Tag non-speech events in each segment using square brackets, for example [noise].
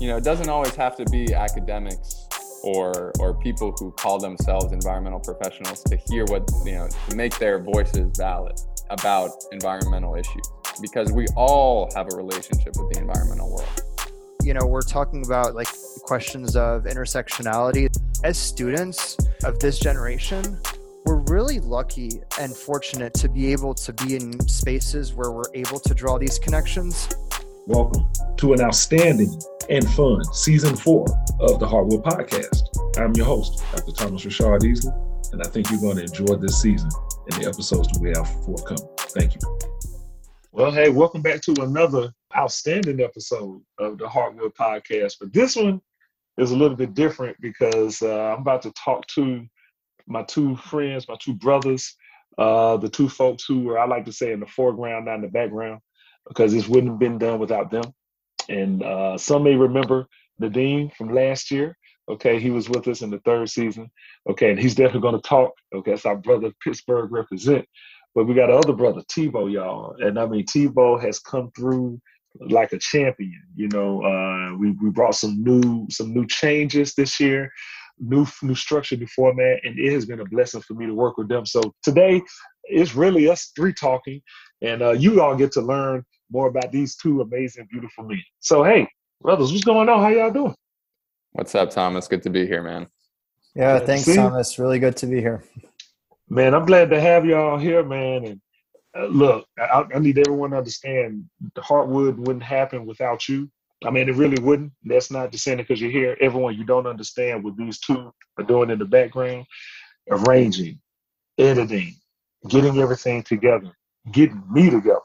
you know, it doesn't always have to be academics or or people who call themselves environmental professionals to hear what you know to make their voices valid about environmental issues because we all have a relationship with the environmental world. You know we're talking about like questions of intersectionality. As students of this generation we're really lucky and fortunate to be able to be in spaces where we're able to draw these connections. Welcome to an outstanding and fun season four of the Heartwood Podcast. I'm your host, Dr. Thomas Rashad Easley, and I think you're going to enjoy this season and the episodes that we have forthcoming. Thank you. Well, hey, welcome back to another outstanding episode of the Heartwood Podcast. But this one is a little bit different because uh, I'm about to talk to my two friends, my two brothers, uh, the two folks who are, I like to say, in the foreground, not in the background, because this wouldn't have been done without them. And uh, some may remember Nadeem from last year. Okay, he was with us in the third season. Okay, and he's definitely going to talk. Okay, that's our brother Pittsburgh represent. But we got other brother Thibault, y'all, and I mean Thibault has come through like a champion. You know, uh, we we brought some new some new changes this year, new new structure, new format, and it has been a blessing for me to work with them. So today it's really us three talking, and uh, you all get to learn more about these two amazing, beautiful men. So, hey, brothers, what's going on? How y'all doing? What's up, Thomas? Good to be here, man. Yeah, thanks, See? Thomas. Really good to be here. Man, I'm glad to have y'all here, man. And uh, look, I, I, need everyone to understand the Heartwood wouldn't happen without you. I mean, it really wouldn't. That's not just saying because you're here. Everyone, you don't understand what these two are doing in the background, arranging, editing, getting everything together getting me together,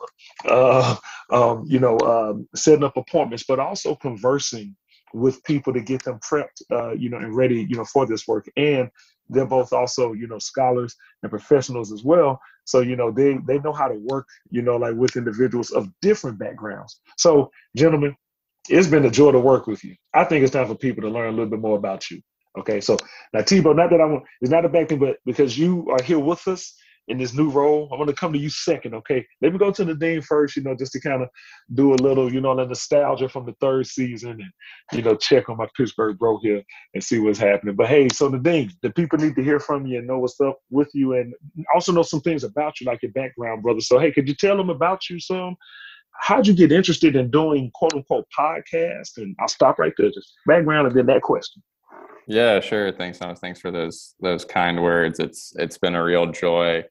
uh, um, you know, um, setting up appointments, but also conversing with people to get them prepped, uh, you know, and ready, you know, for this work. And they're both also, you know, scholars and professionals as well. So, you know, they they know how to work, you know, like with individuals of different backgrounds. So, gentlemen, it's been a joy to work with you. I think it's time for people to learn a little bit more about you. Okay, so now Thibault, not that I want, it's not a bad thing, but because you are here with us, in this new role. I'm to come to you second, okay? Let me go to Nadeem first, you know, just to kind of do a little, you know, the nostalgia from the third season and, you know, check on my Pittsburgh bro here and see what's happening. But hey, so Nadeem, the people need to hear from you and know what's up with you and also know some things about you, like your background, brother. So, hey, could you tell them about you some? How'd you get interested in doing quote unquote podcast? And I'll stop right there, just background and then that question. Yeah, sure. Thanks, Thomas. Thanks for those those kind words. It's it's been a real joy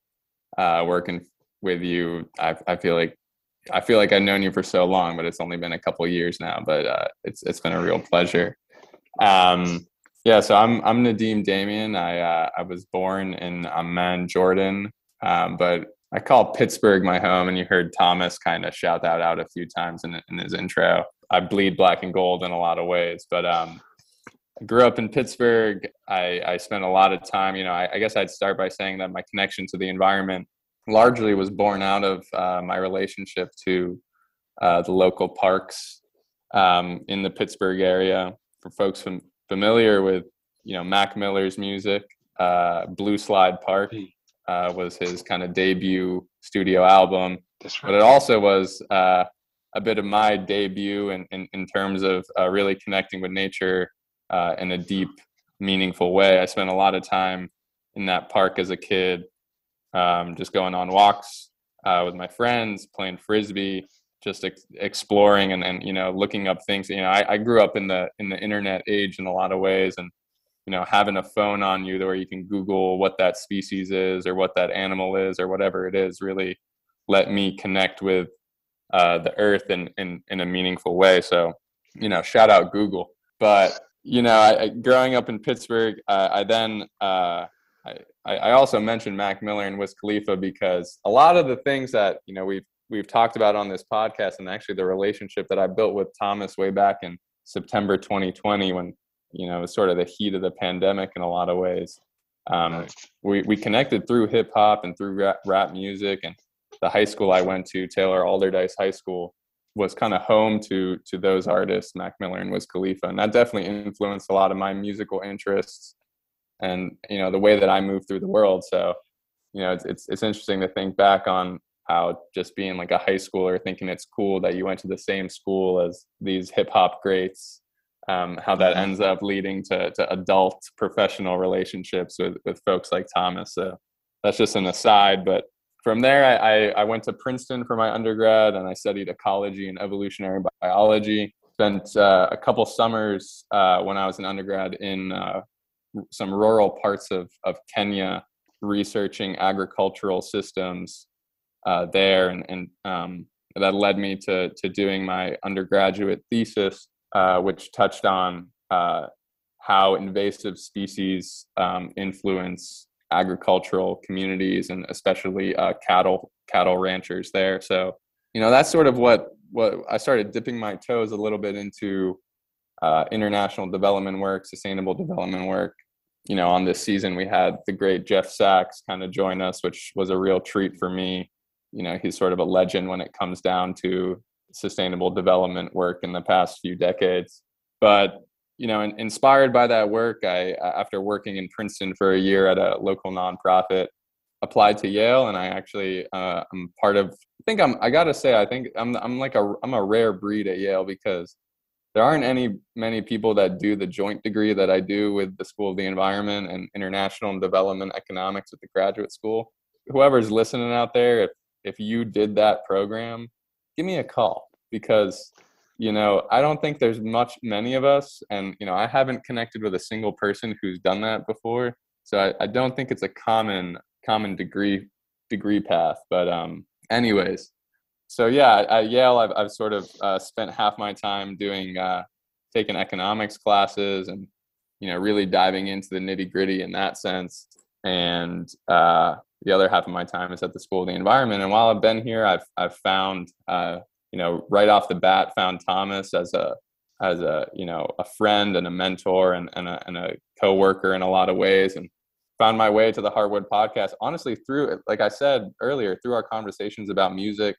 uh, working with you. I, I feel like I feel like I've known you for so long, but it's only been a couple years now. But uh, it's it's been a real pleasure. Um, yeah, so I'm I'm Nadeem Demian. I uh, I was born in Amman, Jordan, um, but I call Pittsburgh my home. And you heard Thomas kind of shout that out a few times in, in his intro. I bleed black and gold in a lot of ways, but um, I grew up in Pittsburgh. I, I spent a lot of time, you know, I, I, guess I'd start by saying that my connection to the environment largely was born out of uh, my relationship to uh, the local parks um, in the Pittsburgh area. For folks fam- familiar with, you know, Mac Miller's music, uh, Blue Slide Park uh, was his kind of debut studio album. Right. But it also was uh, a bit of my debut in, in, in terms of uh, really connecting with nature uh, in a deep, meaningful way. I spent a lot of time in that park as a kid, um, just going on walks uh, with my friends, playing frisbee, just ex- exploring and, and you know looking up things. You know, I, I grew up in the in the internet age in a lot of ways, and you know having a phone on you where you can Google what that species is or what that animal is or whatever it is really let me connect with uh, the earth in, in in a meaningful way. So you know, shout out Google. But you know, I, growing up in Pittsburgh, uh, I then uh, I, I also mentioned Mac Miller and Wiz Khalifa because a lot of the things that you know we've we've talked about on this podcast, and actually the relationship that I built with Thomas way back in September 2020, when you know it was sort of the heat of the pandemic in a lot of ways. Um, we we connected through hip hop and through rap, rap music, and the high school I went to, Taylor Alderdice High School, was kind of home to to those artists, Mac Miller and Wiz Khalifa, and that definitely influenced a lot of my musical interests and you know the way that I move through the world. So you know it's it's, it's interesting to think back on how just being like a high schooler thinking it's cool that you went to the same school as these hip hop greats um, how that ends up leading to, to adult professional relationships with, with folks like Thomas. So that's just an aside. But from there, I, I went to Princeton for my undergrad and I studied ecology and evolutionary biology. Spent uh, a couple summers uh, when I was an undergrad in uh, some rural parts of, of Kenya researching agricultural systems uh, there. And, and um, that led me to, to doing my undergraduate thesis uh, which touched on uh, how invasive species um, influence agricultural communities and especially uh, cattle cattle ranchers there. So you know that's sort of what what I started dipping my toes a little bit into uh, international development work, sustainable development work. You know, on this season we had the great Jeff Sachs kind of join us, which was a real treat for me. You know, he's sort of a legend when it comes down to sustainable development work in the past few decades. But you know, in, inspired by that work, I after working in Princeton for a year at a local nonprofit, applied to Yale, and I actually uh, I'm part of. I think I'm. I gotta say, I think I'm. I'm like a. I'm a rare breed at Yale because there aren't any many people that do the joint degree that I do with the School of the Environment and International and Development Economics at the graduate school. Whoever's listening out there, if if you did that program, give me a call because you know i don't think there's much many of us and you know i haven't connected with a single person who's done that before so i, I don't think it's a common common degree degree path but um anyways so yeah at yale i've, I've sort of uh, spent half my time doing uh, taking economics classes and you know really diving into the nitty gritty in that sense and uh, the other half of my time is at the School of the Environment. And while I've been here, I've I've found uh, you know right off the bat found Thomas as a as a you know a friend and a mentor and and a, and a co-worker in a lot of ways and found my way to the Heartwood podcast honestly through like I said earlier through our conversations about music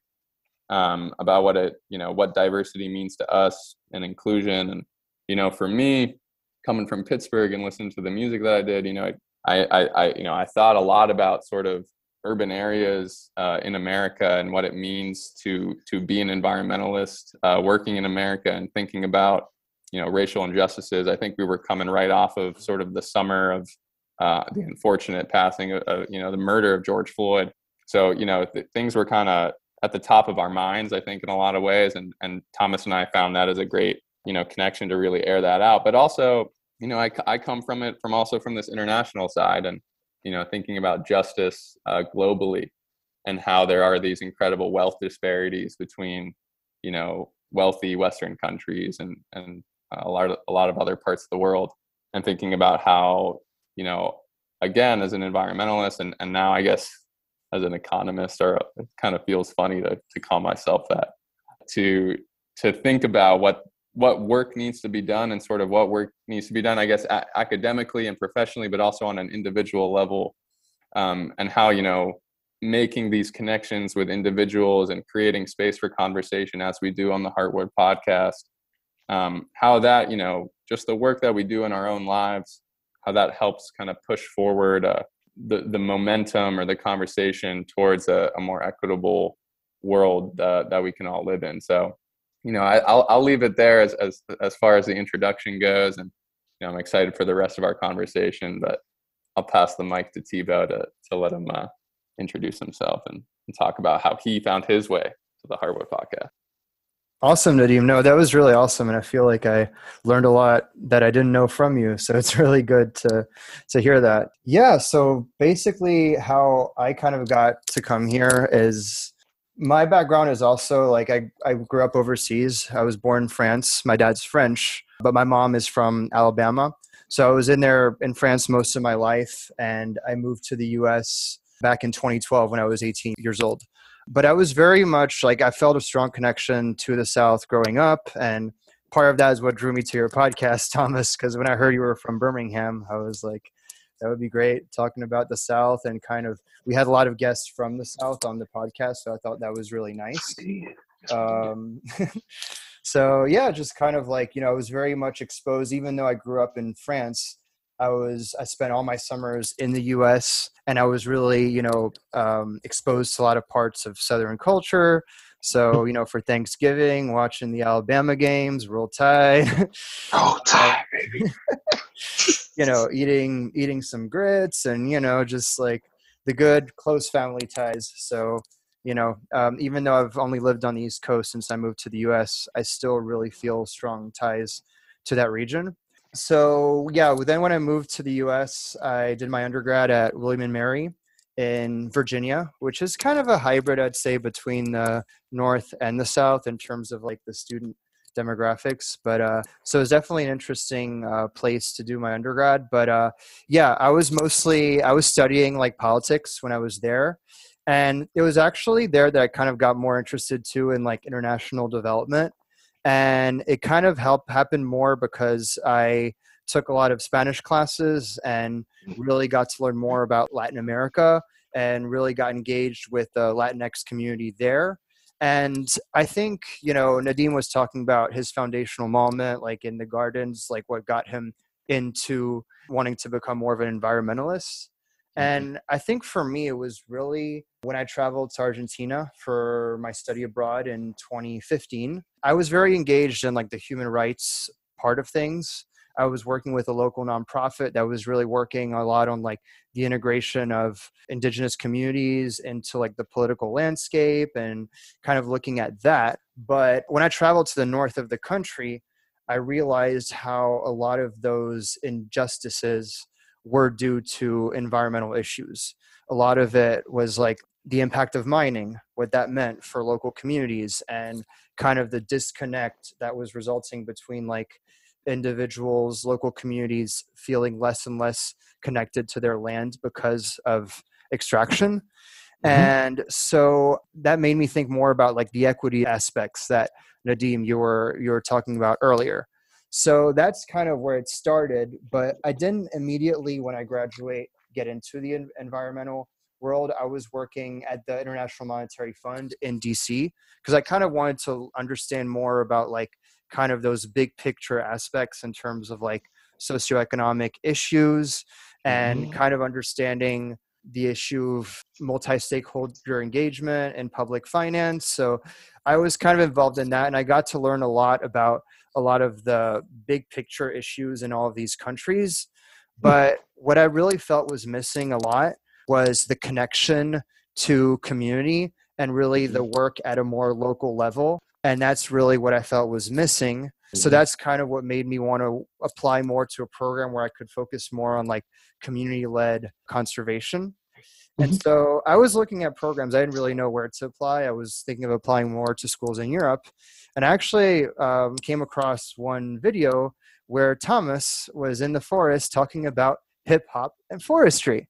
um, about what it you know what diversity means to us and inclusion. And you know for me coming from Pittsburgh and listening to the music that I did you know I, I, I, you know, I thought a lot about sort of urban areas uh, in America and what it means to to be an environmentalist uh, working in America and thinking about you know racial injustices. I think we were coming right off of sort of the summer of uh, the unfortunate passing of you know the murder of George Floyd. So you know th- things were kind of at the top of our minds. I think in a lot of ways, and and Thomas and I found that as a great you know connection to really air that out. But also you know, I, I come from it from also from this international side and, you know, thinking about justice uh, globally and how there are these incredible wealth disparities between, you know, wealthy Western countries and, and a lot of, a lot of other parts of the world and thinking about how, you know, again, as an environmentalist and, and now I guess as an economist or it kind of feels funny to, to call myself that to, to think about what what work needs to be done and sort of what work needs to be done, I guess, a- academically and professionally, but also on an individual level, um, and how you know making these connections with individuals and creating space for conversation as we do on the Heartwood podcast. Um, how that you know just the work that we do in our own lives, how that helps kind of push forward uh, the the momentum or the conversation towards a, a more equitable world uh, that we can all live in. So you know, I, will I'll leave it there as, as as far as the introduction goes, and you know, I'm excited for the rest of our conversation. But I'll pass the mic to Thibault to to let him uh, introduce himself and, and talk about how he found his way to the Heartwood podcast. Awesome, Nadeem. No, that was really awesome, and I feel like I learned a lot that I didn't know from you. So it's [laughs] really good to to hear that. Yeah. So basically, how I kind of got to come here is my background is also like I, I grew up overseas. I was born in France. My dad's French, but my mom is from Alabama. So I was in there in France most of my life, and I moved to the US back in 2012 when I was 18 years old. But I was very much like I felt a strong connection to the South growing up. And part of that is what drew me to your [laughs] podcast, Thomas, because when I heard you were from Birmingham, I was like, that would be great talking about the south and kind of we had a lot of guests from the south on the podcast so i thought that was really nice um, [laughs] so yeah just kind of like you know i was very much exposed even though i grew up in france i was i spent all my summers in the us and i was really you know um, exposed to a lot of parts of southern culture So, you know, for Thanksgiving, watching the Alabama games, Roll Tide. Roll [laughs] Tide, baby. [laughs] you know, eating eating some grits and, you know, just like the good close family ties. So, you know, um, even though I've only lived on the East Coast since I moved to the US, I still really feel strong ties to that region. So, yeah, then when I moved to the US, I did my undergrad at William and Mary in Virginia, which is kind of a hybrid, I'd say, between the North and the South in terms of like the student demographics. But uh, so it's definitely an interesting uh, place to do my undergrad. But uh, yeah, I was mostly I was studying like politics when I was there, and it was actually there that I kind of got more interested too in like international development, and it kind of helped happen more because I took a lot of Spanish classes and really got to learn more about Latin America and really got engaged with the Latinx community there. And I think, you know, Nadeem was talking about his foundational moment, like in the gardens, like what got him into wanting to become more of an environmentalist. Mm-hmm. And I think for me, it was really when I traveled to Argentina for my study abroad in 2015. I was very engaged in like the human rights part of things. I was working with a local nonprofit that was really working a lot on like the integration of indigenous communities into like the political landscape and kind of looking at that. But when I traveled to the north of the country, I realized how a lot of those injustices were due to environmental issues. A lot of it was like the impact of mining, what that meant for local communities, and kind of the disconnect that was resulting between like individuals, local communities feeling less and less connected to their land because of extraction. Mm-hmm. And so that made me think more about like the equity aspects that Nadeem you were you were talking about earlier. So that's kind of where it started, but I didn't immediately when I graduate get into the environmental world. I was working at the International Monetary Fund in DC because I kind of wanted to understand more about like kind of those big picture aspects in terms of like socioeconomic issues and mm-hmm. kind of understanding the issue of multi-stakeholder engagement and public finance so i was kind of involved in that and i got to learn a lot about a lot of the big picture issues in all of these countries hmm. but what i really felt was missing a lot was the connection to community and really the mm-hmm. work at a more local level and that's really what i felt was missing. So mm-hmm. that's kind of what made me want to apply more to a program where i could focus more on like community led conservation. And mm-hmm. so i was looking at programs. I didn't really know where to apply. I was thinking of applying more to schools in europe. And i actually um, came across one video where thomas was in the forest talking about hip hop and forestry.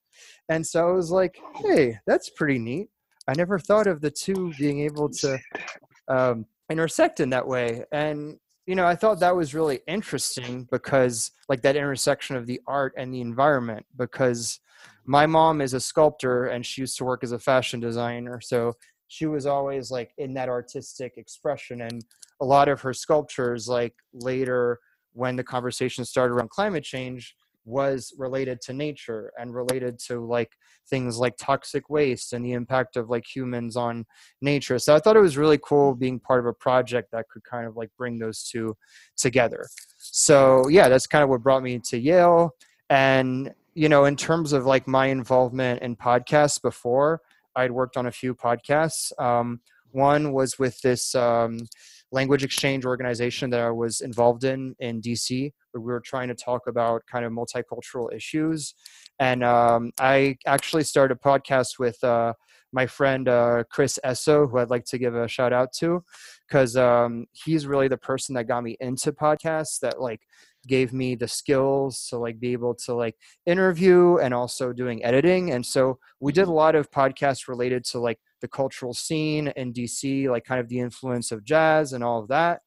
And so i was like hey that's pretty neat. I never thought of the two being able to um, intersect in that way. And you know i thought that was really interesting because like that intersection of the art and the environment because my mom is a sculptor and she used to work as a fashion designer. So she was always like in that artistic expression. And a lot of her sculptures like later when the conversation started around climate change was related to nature and related to like things like toxic waste and the impact of like humans on nature. So i thought it was really cool being part of a project that could kind of like bring those two together. So yeah that's kind of what brought me to yale. And you know in terms of like my involvement in podcasts before i'd worked on a few podcasts. Um, one was with this um, language exchange organization that I was involved in in DC, where we were trying to talk about kind of multicultural issues. And um, I actually started a podcast with uh, my friend uh, Chris Esso, who I'd like to give a shout out to, because um, he's really the person that got me into podcasts. That like gave me the skills to like be able to like interview and also doing editing. And so we did a lot of podcasts related to like the cultural scene in DC, like kind of the influence of jazz and all of that.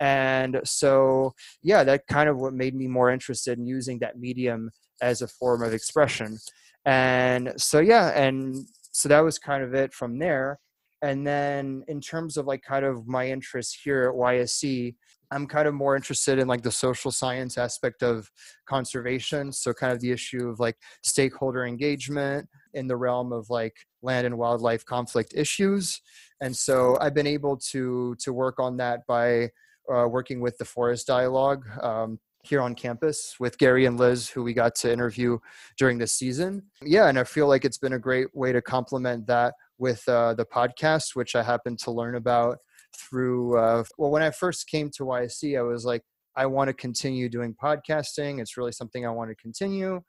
And so, yeah, that kind of what made me more interested in using that medium as a form of expression. And so, yeah, and so that was kind of it from there. And then in terms of like kind of my interest here at YSE, I'm kind of more interested in like the social science aspect of conservation. So kind of the issue of like stakeholder engagement in the realm of like land and wildlife conflict issues. and so I've been able to to work on that by uh, working with the Forest Dialogue um, here on campus with Gary and Liz, who we got to interview during this season. Yeah, and I feel like it's been a great way to complement that with uh, the podcast, which I happened to learn about through. Uh, well, when I first came to YSE, I was like, I want to continue doing podcasting. It's really something I want to continue.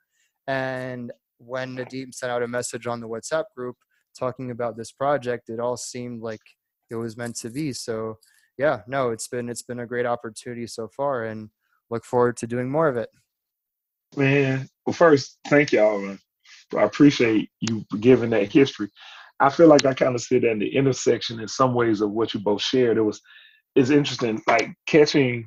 And when Nadeem sent out a message on the WhatsApp group talking about this project, it all seemed like it was meant to be. So yeah, no, it's been it's been a great opportunity so far, and look forward to doing more of it. Man, well, first, thank y'all. I appreciate you giving that history. I feel like I kind of sit at the intersection in some ways of what you both shared. It was it's interesting, like catching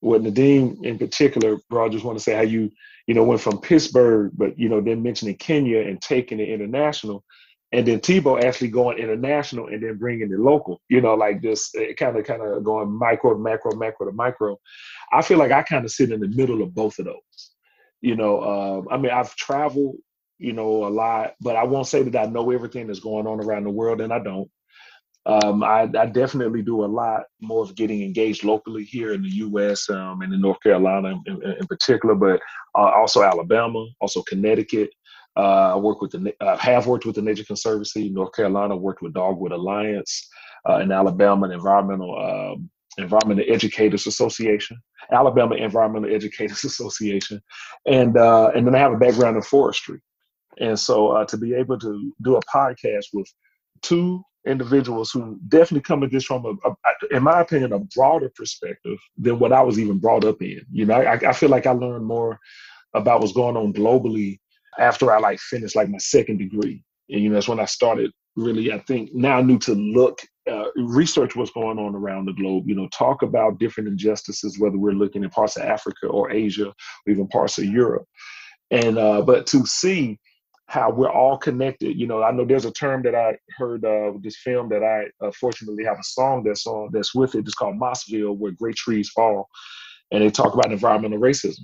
what Nadeem in particular, bro. I just want to say how you, you know, went from Pittsburgh, but you know, then mentioning Kenya and taking it international, and then Thibault actually going international and then bringing the local. You know, like just kind of, kind of going micro macro, macro to micro. I feel like I kind of sit in the middle of both of those. You know, uh, I mean, I've traveled you know, a lot, but I won't say that I know everything that's going on around the world, and I don't. Um, I, I, definitely do a lot more of getting engaged locally here in the U.S. Um, and in North Carolina in, in, in particular, but uh, also Alabama, also Connecticut. Uh, I work with the uh, have worked with the Nature Conservancy. North Carolina worked with Dogwood Alliance. Uh, in Alabama, environmental um, Environmental Educators Association, Alabama Environmental Educators [laughs] Association, and uh, and then I have a background in forestry. And so uh, to be able to do a podcast with two individuals who definitely come at this from a, a, in my opinion, a broader perspective than what I was even brought up in. You know, I, I feel like I learned more about what's going on globally after I like finished like my second degree. And you know, that's when I started really, I think now I knew to look, uh, research what's going on around the globe, you know, talk about different injustices, whether we're looking in parts of Africa or Asia, or even parts of Europe. And, uh, but to see how we're all connected. You know, I know there's a term that I heard uh, this film that I uh, fortunately have a song that's on that's with it. It's called Mossville, where great trees fall, and they talk about environmental racism,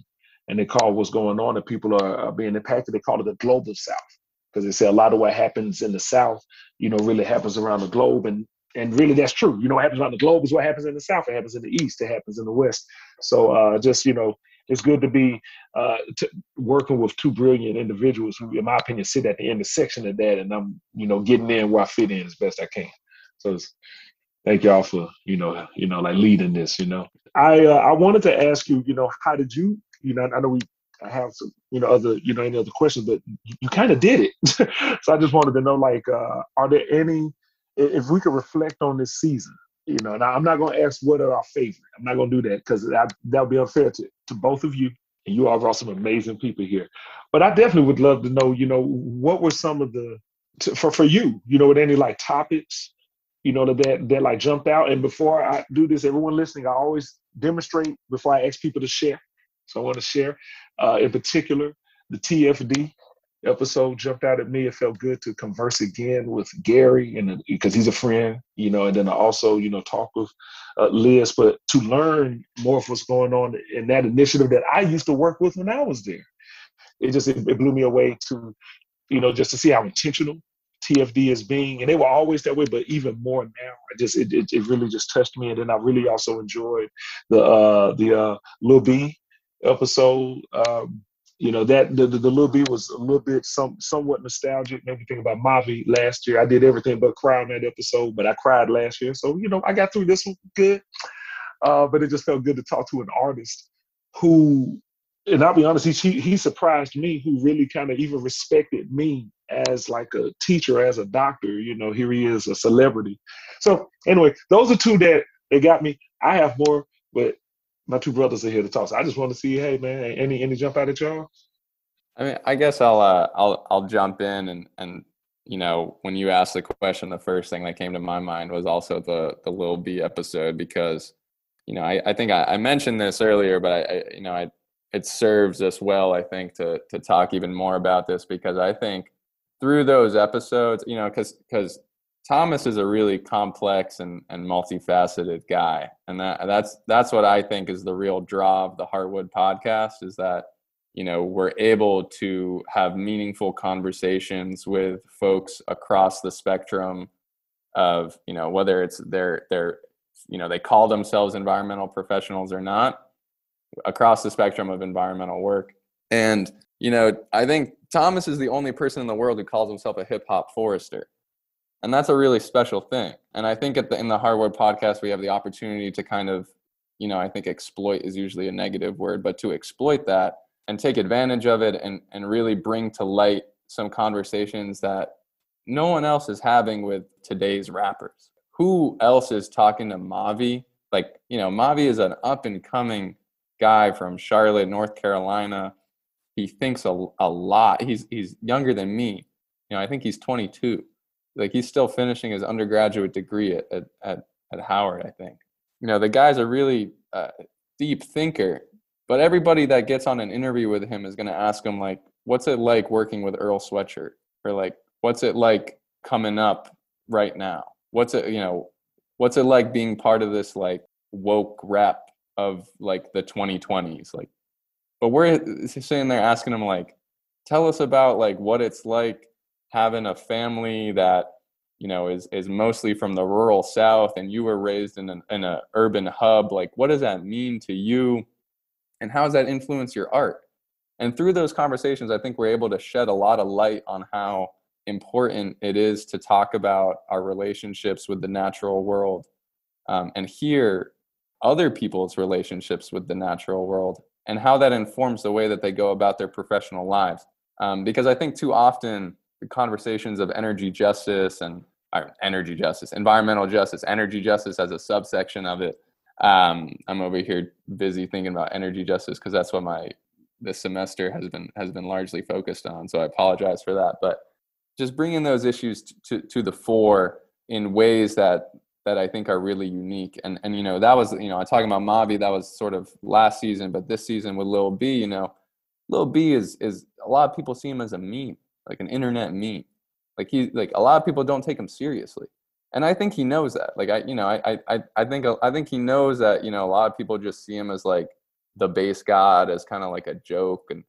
and they call what's going on that people are, are being impacted. They call it the global South because they say a lot of what happens in the South, you know, really happens around the globe, and and really that's true. You know, what happens around the globe is what happens in the South. It happens in the East. It happens in the West. So uh, just you know, it's good to be uh, working with two brilliant individuals who, in my opinion, sit at the intersection of that, and I'm, you know, getting in where I fit in as best I can. So, thank y'all for, you know, you know, like leading this. You know, I uh, I wanted to ask you, you know, how did you, you know, I know we have some, you know, other, you know, any other questions, but you, you kind of did it. [laughs] so I just wanted to know, like, uh, are there any, if we could reflect on this season, you know, and I'm not going to ask what are our favorite. I'm not going to do that because that would be unfair to, to both of you. And you all brought some amazing people here. But I definitely would love to know, you know, what were some of the to, for for you, you know, with any like topics, you know, that that like jumped out. And before I do this, everyone listening, I always demonstrate before I ask people to share. So I want to share, uh, in particular, the TFD episode jumped out at me. It felt good to converse again with Gary, and because he's a friend, you know, and then I also, you know, talk with uh, Liz, but to learn more of what's going on in that initiative that I used to work with when I was there. It just it, it blew me away to, you know, just to see how intentional TFD is being, and they were always that way, but even more now. I just it, it, it really just touched me, and then I really also enjoyed the uh the uh Lil B episode. Um, you know that the, the, the little bit was a little bit some somewhat nostalgic. Maybe think about Mavi last year. I did everything but cry on that episode, but I cried last year. So you know I got through this one good. Uh, but it just felt good to talk to an artist who, and I'll be honest, he he surprised me. Who really kind of even respected me as like a teacher, as a doctor. You know, here he is, a celebrity. So anyway, those are two that that got me. I have more, but my two brothers are here to talk. So I just want to see, hey man, any any jump out at y'all? I mean, I guess I'll uh, I'll I'll jump in and and you know when you asked the question, the first thing that came to my mind was also the the Lil B episode because you know I I think I, I mentioned this earlier, but I, I you know I it serves us well I think to to talk even more about this because I think through those episodes, you know, because because Thomas is a really complex and, and multifaceted guy. And that that's that's what I think is the real draw of the Heartwood podcast is that, you know, we're able to have meaningful conversations with folks across the spectrum of you know whether it's their their you know they call themselves environmental professionals or not across the spectrum of environmental work and you know i think thomas is the only person in the world who calls himself a hip hop forester and that's a really special thing and i think at the in the heartwood podcast we have the opportunity to kind of you know i think exploit is usually a negative word but to exploit that and take advantage of it and and really bring to light some conversations that no one else is having with today's rappers. Who else is talking to Mavi? Like, you know, Mavi is an up and coming guy from Charlotte, North Carolina. He thinks a, a lot. He's he's younger than me. You know, I think he's 22. Like he's still finishing his undergraduate degree at at, at, Howard, I think. You know, the guy's a really uh, deep thinker, but everybody that gets on an interview with him is going to ask him like, "What's it like working with Earl Sweatshirt?" Or like, what's it like coming up right now? What's it, you know, what's it like being part of this like woke rap of like the 2020s? Like, but we're sitting there asking him like, tell us about like what it's like having a family that you know is is mostly from the rural south and you were raised in an in a urban hub like what does that mean to you and how does that influence your art and through those conversations i think we're able to shed a lot of light on how important it is to talk about our relationships with the natural world um, and hear other people's relationships with the natural world and how that informs the way that they go about their professional lives. Um, because I think too often the conversations of energy justice and energy justice, environmental justice, energy justice as a subsection of it. Um, I'm over here busy thinking about energy justice because that's what my this semester has been has been largely focused on. So I apologize for that, but just bringing those issues to, to, to the fore in ways that that I think are really unique. And and you know that was you know I'm talking about Mavi that was sort of last season, but this season with Lil B, you know, Lil B is is a lot of people see him as a meme, like an internet meme. Like he like a lot of people don't take him seriously, and I think he knows that. Like I you know I I I think I think he knows that you know a lot of people just see him as like the base god as kind of like a joke and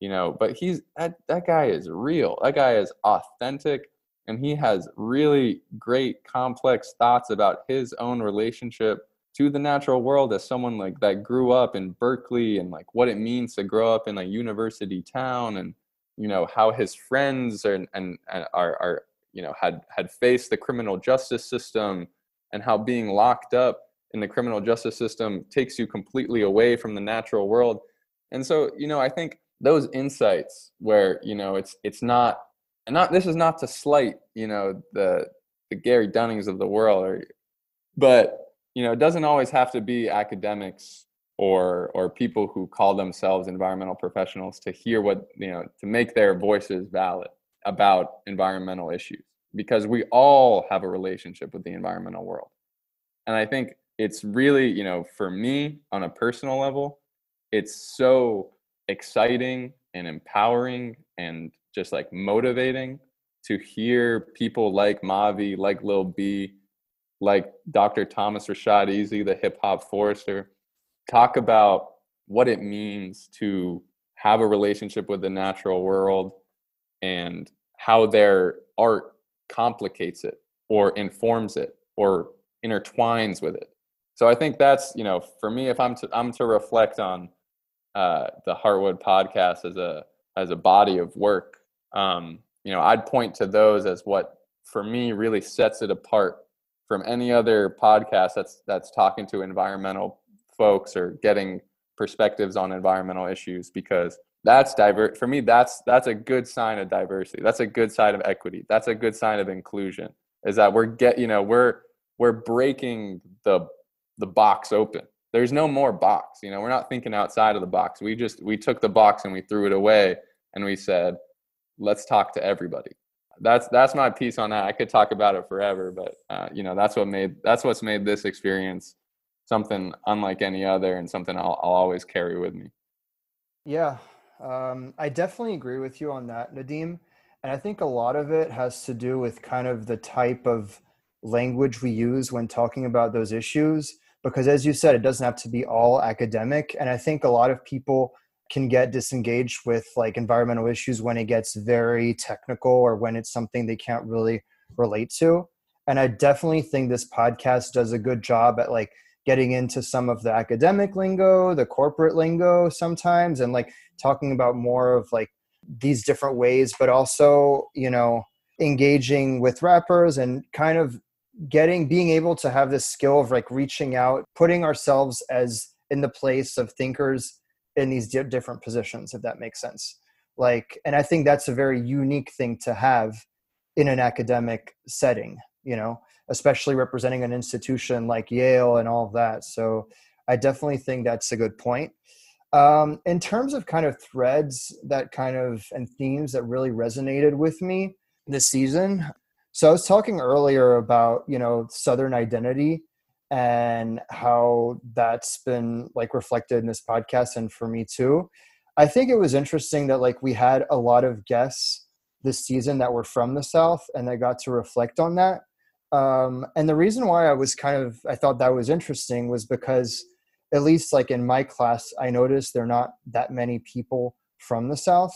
you know but he's that that guy is real that guy is authentic and he has really great complex thoughts about his own relationship to the natural world as someone like that grew up in Berkeley and like what it means to grow up in a university town and you know how his friends are and, and are, are you know had had faced the criminal justice system and how being locked up in the criminal justice system takes you completely away from the natural world. And so you know i think those insights where you know it's it's not and not this is not to slight you know the the Gary Dunnings of the world or but you know it doesn't always have to be academics or or people who call themselves environmental professionals to hear what you know to make their voices valid about environmental issues because we all have a relationship with the environmental world and i think it's really you know for me on a personal level it's so exciting and empowering and just like motivating to hear people like Mavi, like Lil B, like Dr. Thomas Rashad Easley, the hip hop forester, talk about what it means to have a relationship with the natural world and how their art complicates it or informs it or intertwines with it. So I think that's, you know, for me, if I'm to, I'm to reflect on uh, the Heartwood podcast as a as a body of work. Um, you know, I'd point to those as what for me really sets it apart from any other podcast that's that's talking to environmental folks or getting perspectives on environmental issues because that's divert for me that's that's a good sign of diversity. That's a good sign of equity. That's a good sign of inclusion is that we're get you know we're we're breaking the the box open. There's no more box you know we're not thinking outside of the box. We just we took the box and we threw it away and we said let's talk to everybody. That's that's my piece on that. I could talk about it forever but uh, you know that's what made that's what's made this experience something unlike any other and something i'll, I'll always carry with me. Yeah um, i definitely agree with you on that nadeem and i think a lot of it has to do with kind of the type of language we use when talking about those issues because as you said it doesn't have to be all academic and i think a lot of people can get disengaged with like environmental issues when it gets very technical or when it's something they can't really relate to and i definitely think this podcast does a good job at like getting into some of the academic lingo the corporate lingo sometimes and like talking about more of like these different ways but also you know engaging with rappers and kind of getting being able to have this skill of like reaching out putting ourselves as in the place of thinkers in these di- different positions if that makes sense. Like and i think that's a very unique thing to have in an academic setting you know especially representing an institution like yale and all of that. So i definitely think that's a good point. Um, in terms of kind of threads that kind of and themes that really resonated with me this season so i was talking earlier about you know southern identity and how that's been like reflected in this podcast and for me too. I think it was interesting that like we had a lot of guests this season that were from the south and they got to reflect on that um, and the reason why i was kind of i thought that was interesting was because at least like in my class i noticed there are not that many people from the south.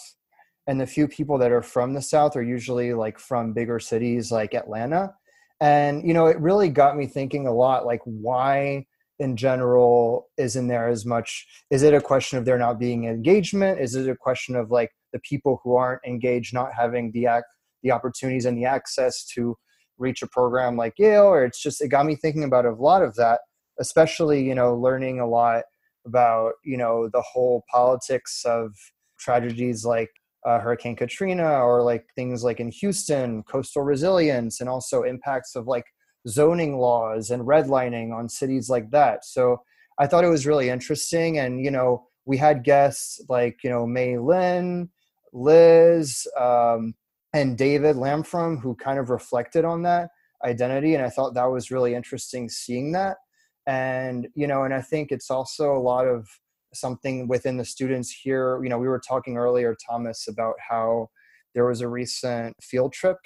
And the few people that are from the south are usually like from bigger cities like atlanta. And you know it really got me thinking a lot like why in general isn't there as much is it a question of there not being engagement? Is it a question of like the people who aren't engaged not having the act the opportunities and the access to reach a program like yale or it's just it got me thinking about a lot of that especially you know learning a lot about you know the whole politics of tragedies like uh, Hurricane Katrina or like things like in Houston, coastal resilience, and also impacts of like zoning laws and redlining on cities like that. So I thought it was really interesting. And, you know, we had guests like, you know, May Lynn, Liz, um, and David Lamfrom who kind of reflected on that identity. And I thought that was really interesting seeing that. And, you know, and I think it's also a lot of something within the students here. You know, we were talking earlier, Thomas, about how there was a recent field trip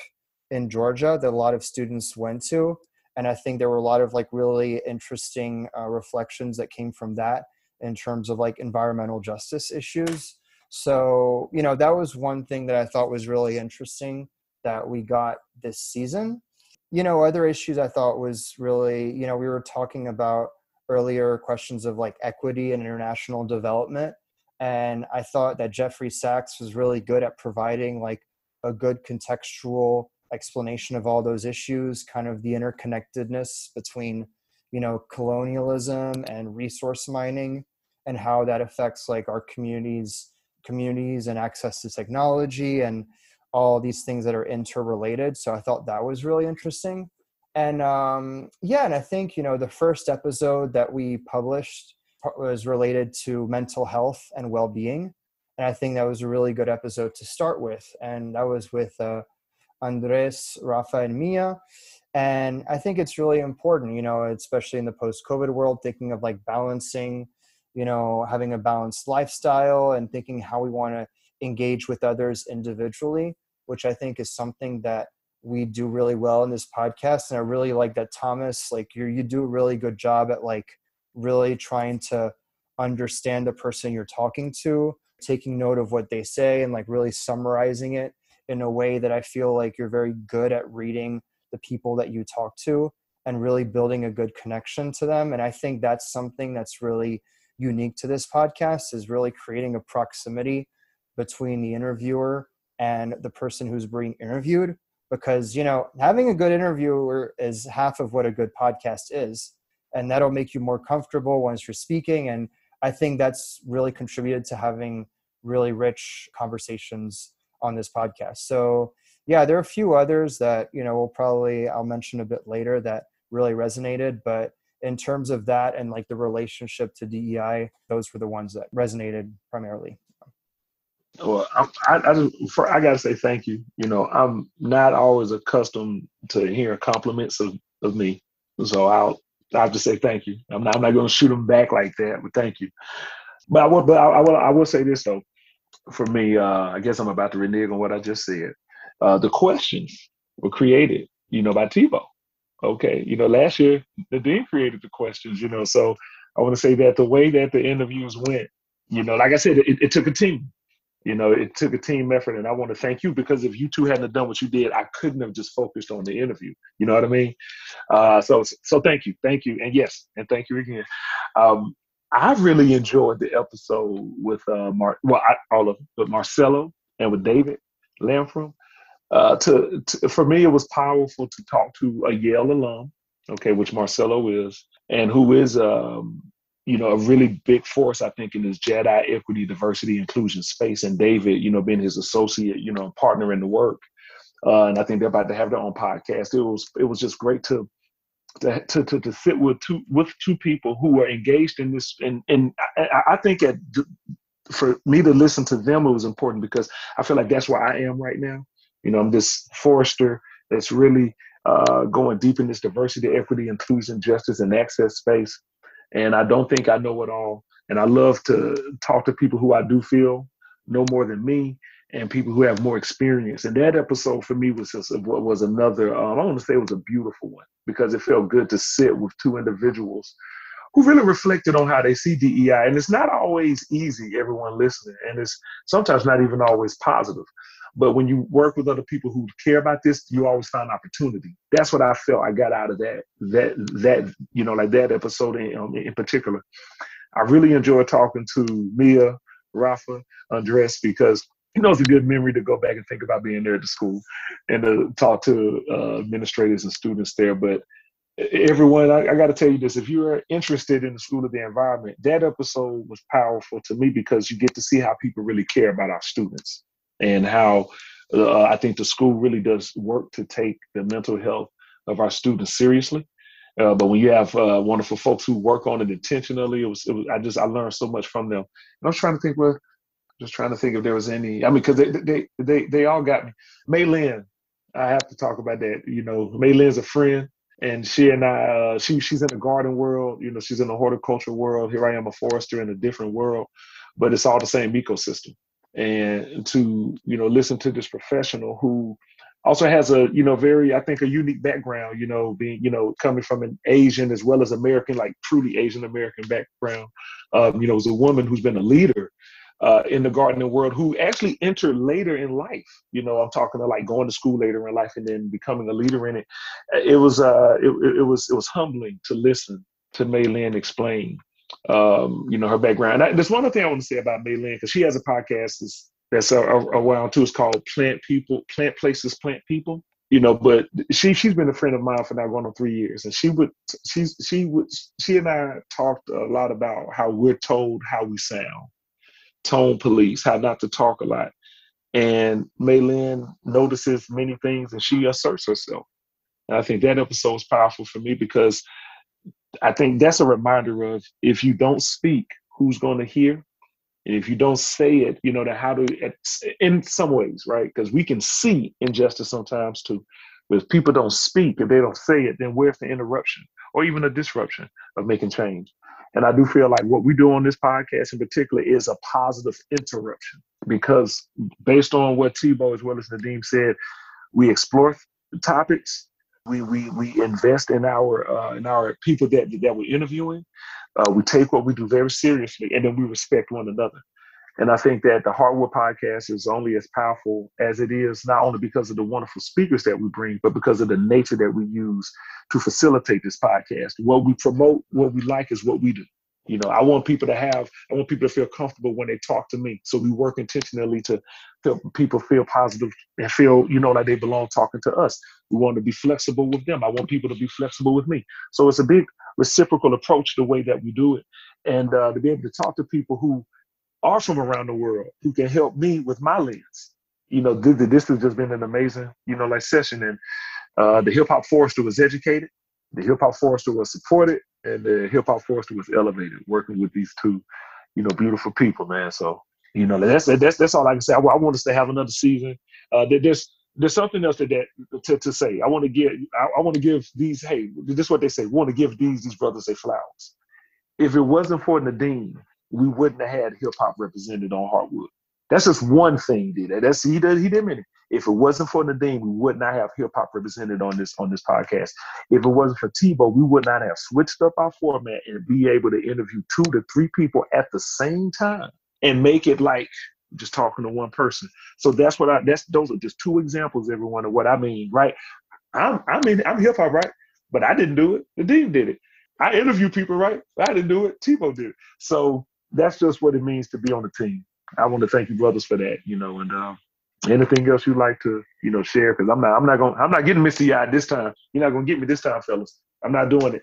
in Georgia that a lot of students went to. And I think there were a lot of like really interesting uh, reflections that came from that in terms of like environmental justice issues. So, you know, that was one thing that I thought was really interesting that we got this season. You know, other issues I thought was really, you know, we were talking about earlier questions of like equity and international development. And I thought that Jeffrey Sachs was really good at providing like a good contextual explanation of all those issues, kind of the interconnectedness between, you know, colonialism and resource mining and how that affects like our communities communities and access to technology and all these things that are interrelated. So i thought that was really interesting. And um, yeah and i think you know the first episode that we published was related to mental health and well-being. And i think that was a really good episode to start with. And that was with uh, andres rafa and mia. And i think it's really important you know especially in the post-covid world thinking of like balancing you know having a balanced lifestyle and thinking how we want to engage with others individually which i think is something that we do really well in this podcast and i really like that thomas like you you do a really good job at like really trying to understand the person you're talking to taking note of what they say and like really summarizing it in a way that i feel like you're very good at reading the people that you talk to and really building a good connection to them and i think that's something that's really unique to this podcast is really creating a proximity between the interviewer and the person who's being interviewed because you know having a good interviewer is half of what a good podcast is and that'll make you more comfortable once you're speaking and i think that's really contributed to having really rich conversations on this podcast. So yeah there are a few others that you know we'll probably i'll mention a bit later that really resonated but in terms of that and like the relationship to dei those were the ones that resonated primarily well, I, I, I, for, I gotta say thank you. You know, I'm not always accustomed to hearing compliments of, of me, so I'll I have to say thank you. I'm not I'm not to shoot them back like that, but thank you. But I will, but I, I will I will say this though. For me, uh, I guess I'm about to renege on what I just said. Uh, the questions were created, you know, by Thibault. Okay, you know, last year Nadeem created the questions, you know, so I want to say that the way that the interviews went, you know, like I said, it, it took a team You know, it took a team effort, and I want to thank you because if you two hadn't done what you did, I couldn't have just focused on the interview. You know what I mean? Uh, so, so thank you, thank you, and yes, and thank you again. Um, I really enjoyed the episode with uh, Mark, well, I, all of with Marcelo and with David Lamfrom. Uh, to, to, for me, it was powerful to talk to a Yale alum, okay, which Marcelo is, and who is um, you know, a really big force, I think, in this JEDI equity, diversity, inclusion space. And David, you know, being his associate, you know, partner in the work. Uh, and I think they're about to have their own podcast. It was it was just great to to to, to, sit with two with two people who are engaged in this. And and I, I think at, for me to listen to them, it was important because I feel like that's where I am right now. You know, I'm this forester that's really uh, going deep in this diversity, equity, inclusion, justice, and access space and I don't think I know it all. And I love to talk to people who I do feel know more than me and people who have more experience. And that episode for me was just what was another, um, I want to say it was a beautiful one because it felt good to sit with two individuals who really reflected on how they see DEI. And it's not always easy, everyone listening, and it's sometimes not even always positive. But when you work with other people who care about this, you always find opportunity. That's what I felt I got out of that that that you know like that episode in, um, in particular. I really enjoyed talking to Mia, Rafa, Andres because you know it's a good memory to go back and think about being there at the school and to talk to uh, administrators and students there. But everyone, I, I got to tell you this: if you are interested in the school of the environment, that episode was powerful to me because you get to see how people really care about our students and how uh, I think the school really does work to take the mental health of our students seriously. Uh, but when you have uh, wonderful folks who work on it intentionally, it was, it was, I just I learned so much from them. And I was trying to think, well, just trying to think if there was any. I mean, because they, they they they all got me. May Lynn, I have to talk about that. You know, May Lynn's a friend, and she and I, uh, she she's in the garden world. You know, she's in the horticulture world. Here I am, a forester in a different world, but it's all the same ecosystem and to you know listen to this professional who also has a you know very i think a unique background you know being you know coming from an asian as well as american like truly asian american background. Um, you know was a woman who's been a leader uh, in the gardening world who actually entered later in life. You know i'm talking to like going to school later in life and then becoming a leader in it. It was uh it, it was it was humbling to listen to May Lynn explain um, you know, her background. I, there's one other thing I want to say about May Lynn because she has a podcast that's, that's around too. It's called Plant People, Plant Places, Plant People. You know, but she she's been a friend of mine for now going on three years, and she would she's she would she and I talked a lot about how we're told how we sound, tone police, how not to talk a lot, and May Lynn notices many things and she asserts herself. And I think that episode was powerful for me because I think that's a reminder of if you don't speak, who's going to hear? And if you don't say it, you know, how to, in some ways, right? Because we can see injustice sometimes too. But if people don't speak, if they don't say it, then where's the interruption or even a disruption of making change? And I do feel like what we do on this podcast in particular is a positive interruption because based on what Thibault as well as Nadeem said, we explore the topics we we we invest in our uh, in our people that that we're interviewing. Uh, we take what we do very seriously, and then we respect one another. And I think that the Heartwood podcast is only as powerful as it is, not only because of the wonderful speakers that we bring, but because of the nature that we use to facilitate this podcast. What we promote, what we like, is what we do. You know, I want people to have, I want people to feel comfortable when they talk to me. So we work intentionally to feel people feel positive and feel, you know, like they belong talking to us. We want to be flexible with them. I want people to be flexible with me. So it's a big reciprocal approach the way that we do it. And uh, to be able to talk to people who are from around the world who can help me with my lens. You know, this, this has just been an amazing, you know, like session. And uh, the hip hop forester was educated. The hip hop forester was supported and the hip hop forester was elevated working with these two, you know, beautiful people, man. So you know, that's that's that's all I can say. I, I want us to have another season. Uh, there's there's something else to that to, to say. I want to give I, I want to give these. Hey, this is what they say. We want to give these these brothers a flowers. If it wasn't for Nadeem, we wouldn't have had hip hop represented on Heartwood. That's just one thing. Did that. that's he did he did many. If it wasn't for Nadeem, we would not have hip hop represented on this on this podcast. If it wasn't for Thibault, we would not have switched up our format and be able to interview two to three people at the same time and make it like just talking to one person. So that's what I that's those are just two examples, everyone, of what I mean, right? I'm I mean I'm hip hop, right? But I didn't do it. Nadeem did it. I interview people, right? I didn't do it. Thibault did it. So that's just what it means to be on the team. I want to thank you, brothers, for that. You know, and uh, anything else you'd like to, you know, share? Because I'm not, I'm not gonna, I'm not getting Missy out this time. You're not going to get me this time, fellas. I'm not doing it.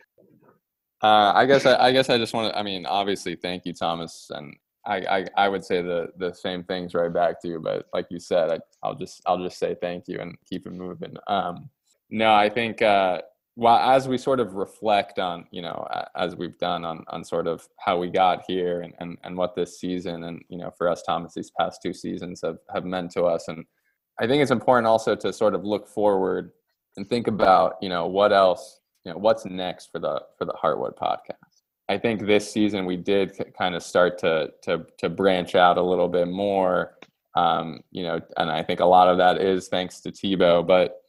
Uh, I guess I, I, guess I just want to. I mean, obviously, thank you, Thomas, and I, I, I would say the the same things right back to you. But like you said, I, will just I'll just say thank you and keep it moving. Um, no, I think uh, as we sort of reflect on you know as we've done on on sort of how we got here and and, and what this season and you know for us Thomas these past two seasons have have meant to us and I think it's important also to sort of look forward and think about you know what else you know what's next for the for the Heartwood podcast. I think this season we did kind of start to to to branch out a little bit more. Um, you know, and I think a lot of that is thanks to Thibault. But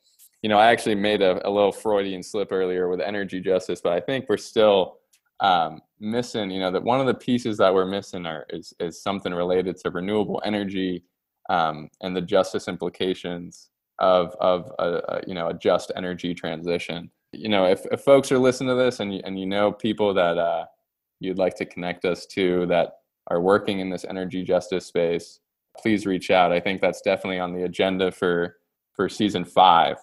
you know, I actually made a, a little Freudian slip earlier with energy justice, but I think we're still um, missing. You know, that one of the pieces that we're missing are is is something related to renewable energy um, and the justice implications of of a, a, you know a just energy transition you know, if, if folks are listening to this and you, and you know people that uh, you'd like to connect us to that are working in this energy justice space, please reach out. I think that's definitely on the agenda for for season five.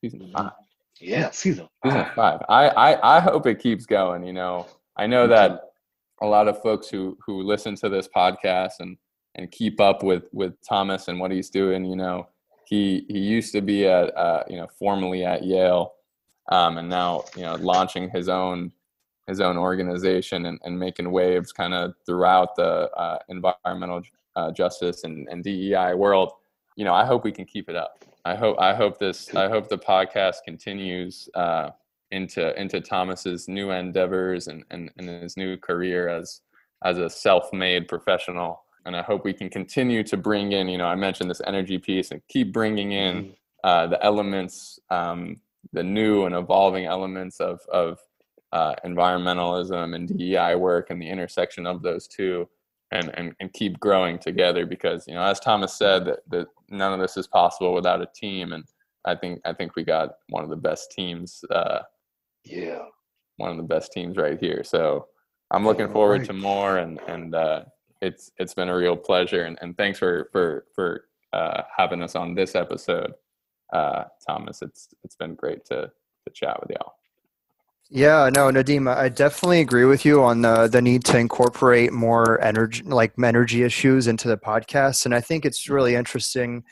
Season mm-hmm. five. Yeah, season five. Season five. I, I I hope it keeps going. You know, I know that a lot of folks who who listen to this podcast and and keep up with with Thomas and what he's doing. You know, he he used to be at uh, you know formally at Yale um, and now you know launching his own his own organization and, and making waves kind of throughout the uh, environmental uh, justice and, and DEI world. You know, I hope we can keep it up. I hope I hope this I hope the podcast continues uh, into into Thomas's new endeavors and, and, and his new career as as a self-made professional. And I hope we can continue to bring in, you know, I mentioned this energy piece and keep bringing in mm-hmm. uh, the elements um, the new and evolving elements of of uh, environmentalism and DEI work and the intersection of those two and, and, and keep growing together because you know as Thomas said that, that none of this is possible without a team. And I think I think we got one of the best teams uh, yeah. one of the best teams right here. So I'm looking forward to more and and uh, it's it's been a real pleasure. And, and thanks for for for uh, having us on this episode. Uh, Thomas. It's it's been great to to chat with y'all. Yeah, no, Nadeem, I definitely agree with you on the the need to incorporate more energy, like energy issues, into the podcast, and I think it's mm-hmm. really interesting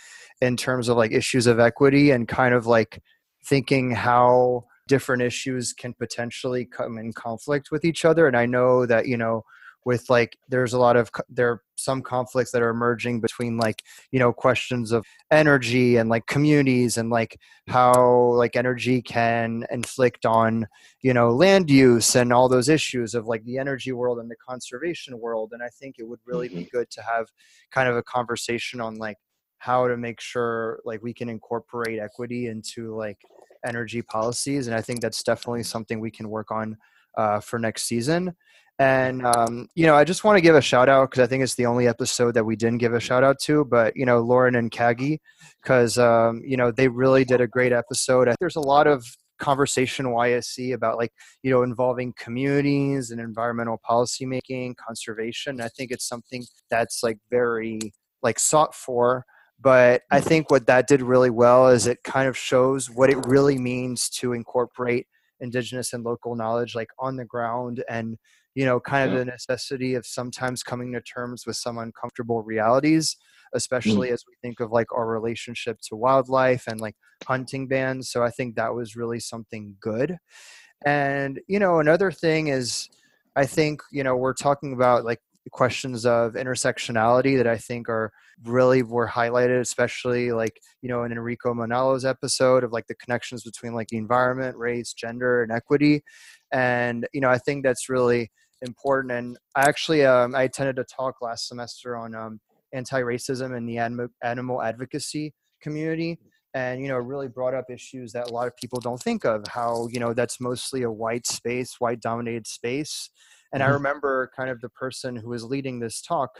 in terms of like issues of equity and kind of like thinking how different issues can potentially come in conflict with each other. And I know that you know with like there's a lot of there are some conflicts that are emerging between like you know questions of energy and like communities and like how like energy can inflict on you know land use and all those issues of like the energy world and the conservation world. And i think it would really be mm-hmm. good to have kind of a conversation on like how to make sure like we can incorporate equity into like energy policies. And i think that's definitely something we can work on uh, for next season and um, you know, I just want to give a shout out because I think it's the only episode that we didn't give a shout out to. But you know, Lauren and Kagi, because um, you know they really did a great episode. There's a lot of conversation YSE about like you know involving communities and environmental policy making, conservation. I think it's something that's like very like sought for. But I think what that did really well is it kind of shows what it really means to incorporate indigenous and local knowledge like on the ground and you know kind of the necessity of sometimes coming to terms with some uncomfortable realities mm. especially mm. as we think of like our relationship to wildlife and like hunting bans so i think that was really something good and you know another thing is i think you know we're talking about like questions of intersectionality that I think are really were highlighted, especially like, you know, in Enrico Manalo's episode of like the connections between like the environment, race, gender, and equity. And, you know, I think that's really important. And I actually um, I attended a talk last semester on um, anti-racism and the anim- animal advocacy community. and you know really brought up issues that a lot of people don't think of how you know that's mostly a white space white dominated space and mm-hmm. i remember kind of the person who was leading this talk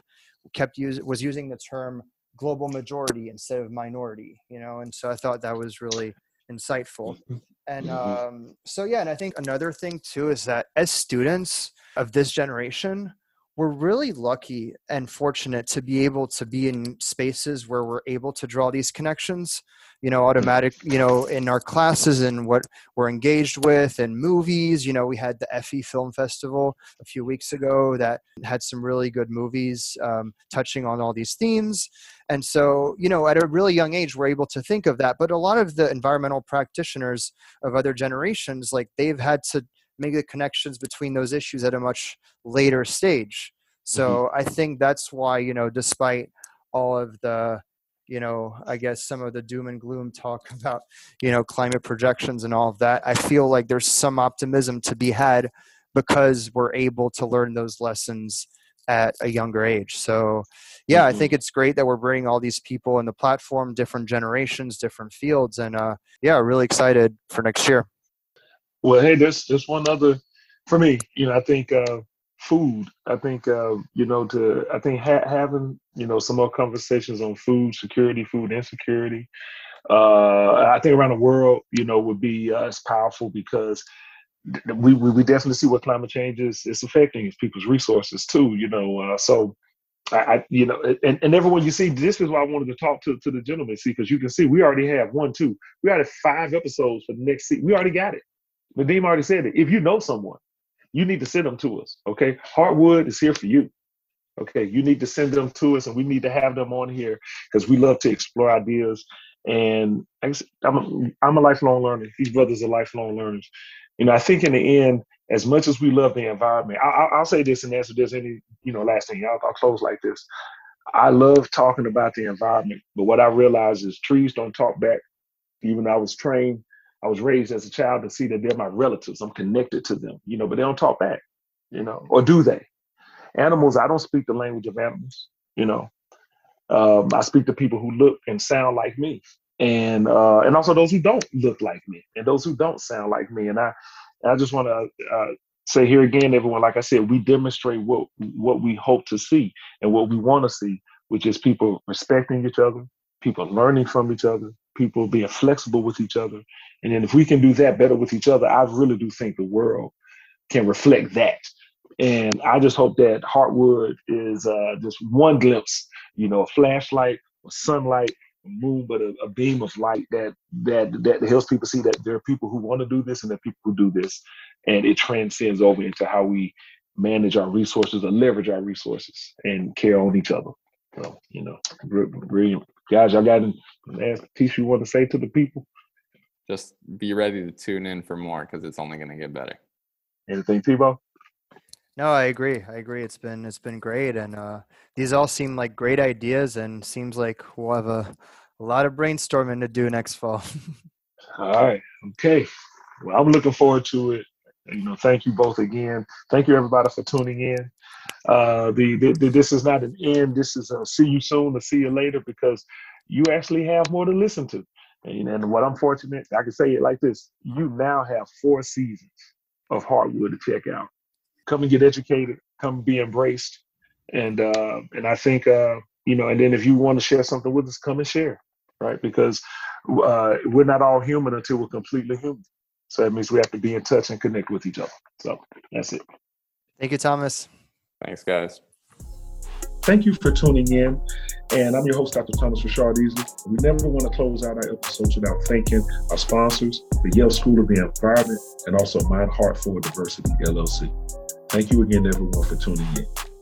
kept use was using the term global majority instead of minority you know and so i thought that was really insightful mm-hmm. and mm-hmm. um, so yeah and i think another thing too is that as students of this generation we're really lucky and fortunate to be able to be in spaces where we're able to draw these connections you know automatic you know in our classes and what we're engaged with and movies you know we had the EFFY Film Festival a few weeks ago that had some really good movies um, touching on all these themes. And so you know at a really young age we're able to think of that but a lot of the environmental practitioners of other generations like they've had to make the connections between those issues at a much later stage. So mm-hmm. I think that's why, you know, despite all of the, you know, I guess some of the doom and gloom talk [laughs] about, you know, climate projections and all of that, I feel like there's some optimism to be had because we're able to learn those lessons at a younger age. So, yeah, mm-hmm. I think it's great that we're bringing all these people in the platform, different generations, different fields, and uh, yeah, really excited for next year. Well, hey, there's there's one other for me. You know, I think uh, food. I think uh, you know to I think ha- having you know some more conversations on food security, food insecurity. Uh, I think around the world, you know, would be uh, as powerful because we, we, we definitely see what climate change is is affecting is people's resources too. You know, uh, so I, I, you know, and, and everyone you see, this is why I wanted to talk to, to the gentleman, see, because you can see we already have one, two, we already five episodes for the next season. We already got it. Nadeem already said it. If you know someone, you need to send them to us. Okay. Heartwood is here for you. Okay. You need to send them to us and we need to have them on here because we love to explore ideas. And I'm a, I'm a lifelong learner. These brothers are lifelong learners. You know, I think in the end, as much as we love the environment, I, will say this and answer this any, you know, last thing. I'll, I'll close like this. I love talking about the environment, but what I realize is trees don't talk back. Even I was trained I was raised as a child to see that they're my relatives. I'm connected to them, you know, but they don't talk back, you know, or do they? Animals, I don't speak the language of animals, you know. Um, I speak to people who look and sound like me, and uh, and also those who don't look like me, and those who don't sound like me. And I, I just want to uh, say here again, everyone, like I said, we demonstrate what what we hope to see and what we want to see, which is people respecting each other, people learning from each other, people being flexible with each other. And then if we can do that better with each other, I really do think the world can reflect that. And I just hope that Heartwood is uh, just one glimpse, you know, a flashlight, a sunlight, a moon, but a, a, beam of light that that that helps people see that there are people who want to do this and are people who do this, and it transcends over into how we manage our resources or leverage our resources and care on each other. So, you know, brilliant, guys, y'all got any last piece you want to say to the people? Just be ready to tune in for more because it's only going to get better. Anything, Thibault? No, I agree. I agree. It's been it's been great, and uh, these all seem like great ideas, and seems like we'll have a, a lot of brainstorming to do next fall. [laughs] all right. Okay. Well, I'm looking forward to it. You know, thank you both again. Thank you everybody for tuning in. Uh, the, the, the, this is not an end. This is a see you soon or see you later because you actually have more to listen to. And, and what I'm fortunate, I can say it like this: you now have four seasons of Heartwood to check out. Come and get educated. Come be embraced. And uh, and I think uh, you know. And then if you want to share something with us, come and share, right? Because uh, we're not all human until we're completely human. So that means we have to be in touch and connect with each other. So that's it. Thank you, Thomas. Thanks, guys. Thank you for tuning in. And I'm your host, Dr. Thomas Rashad Easley. We never want to close out our episodes without thanking our sponsors, the Yale School of the Environment, and also Mind Heart for Diversity, LLC. Thank you again, everyone, for tuning in.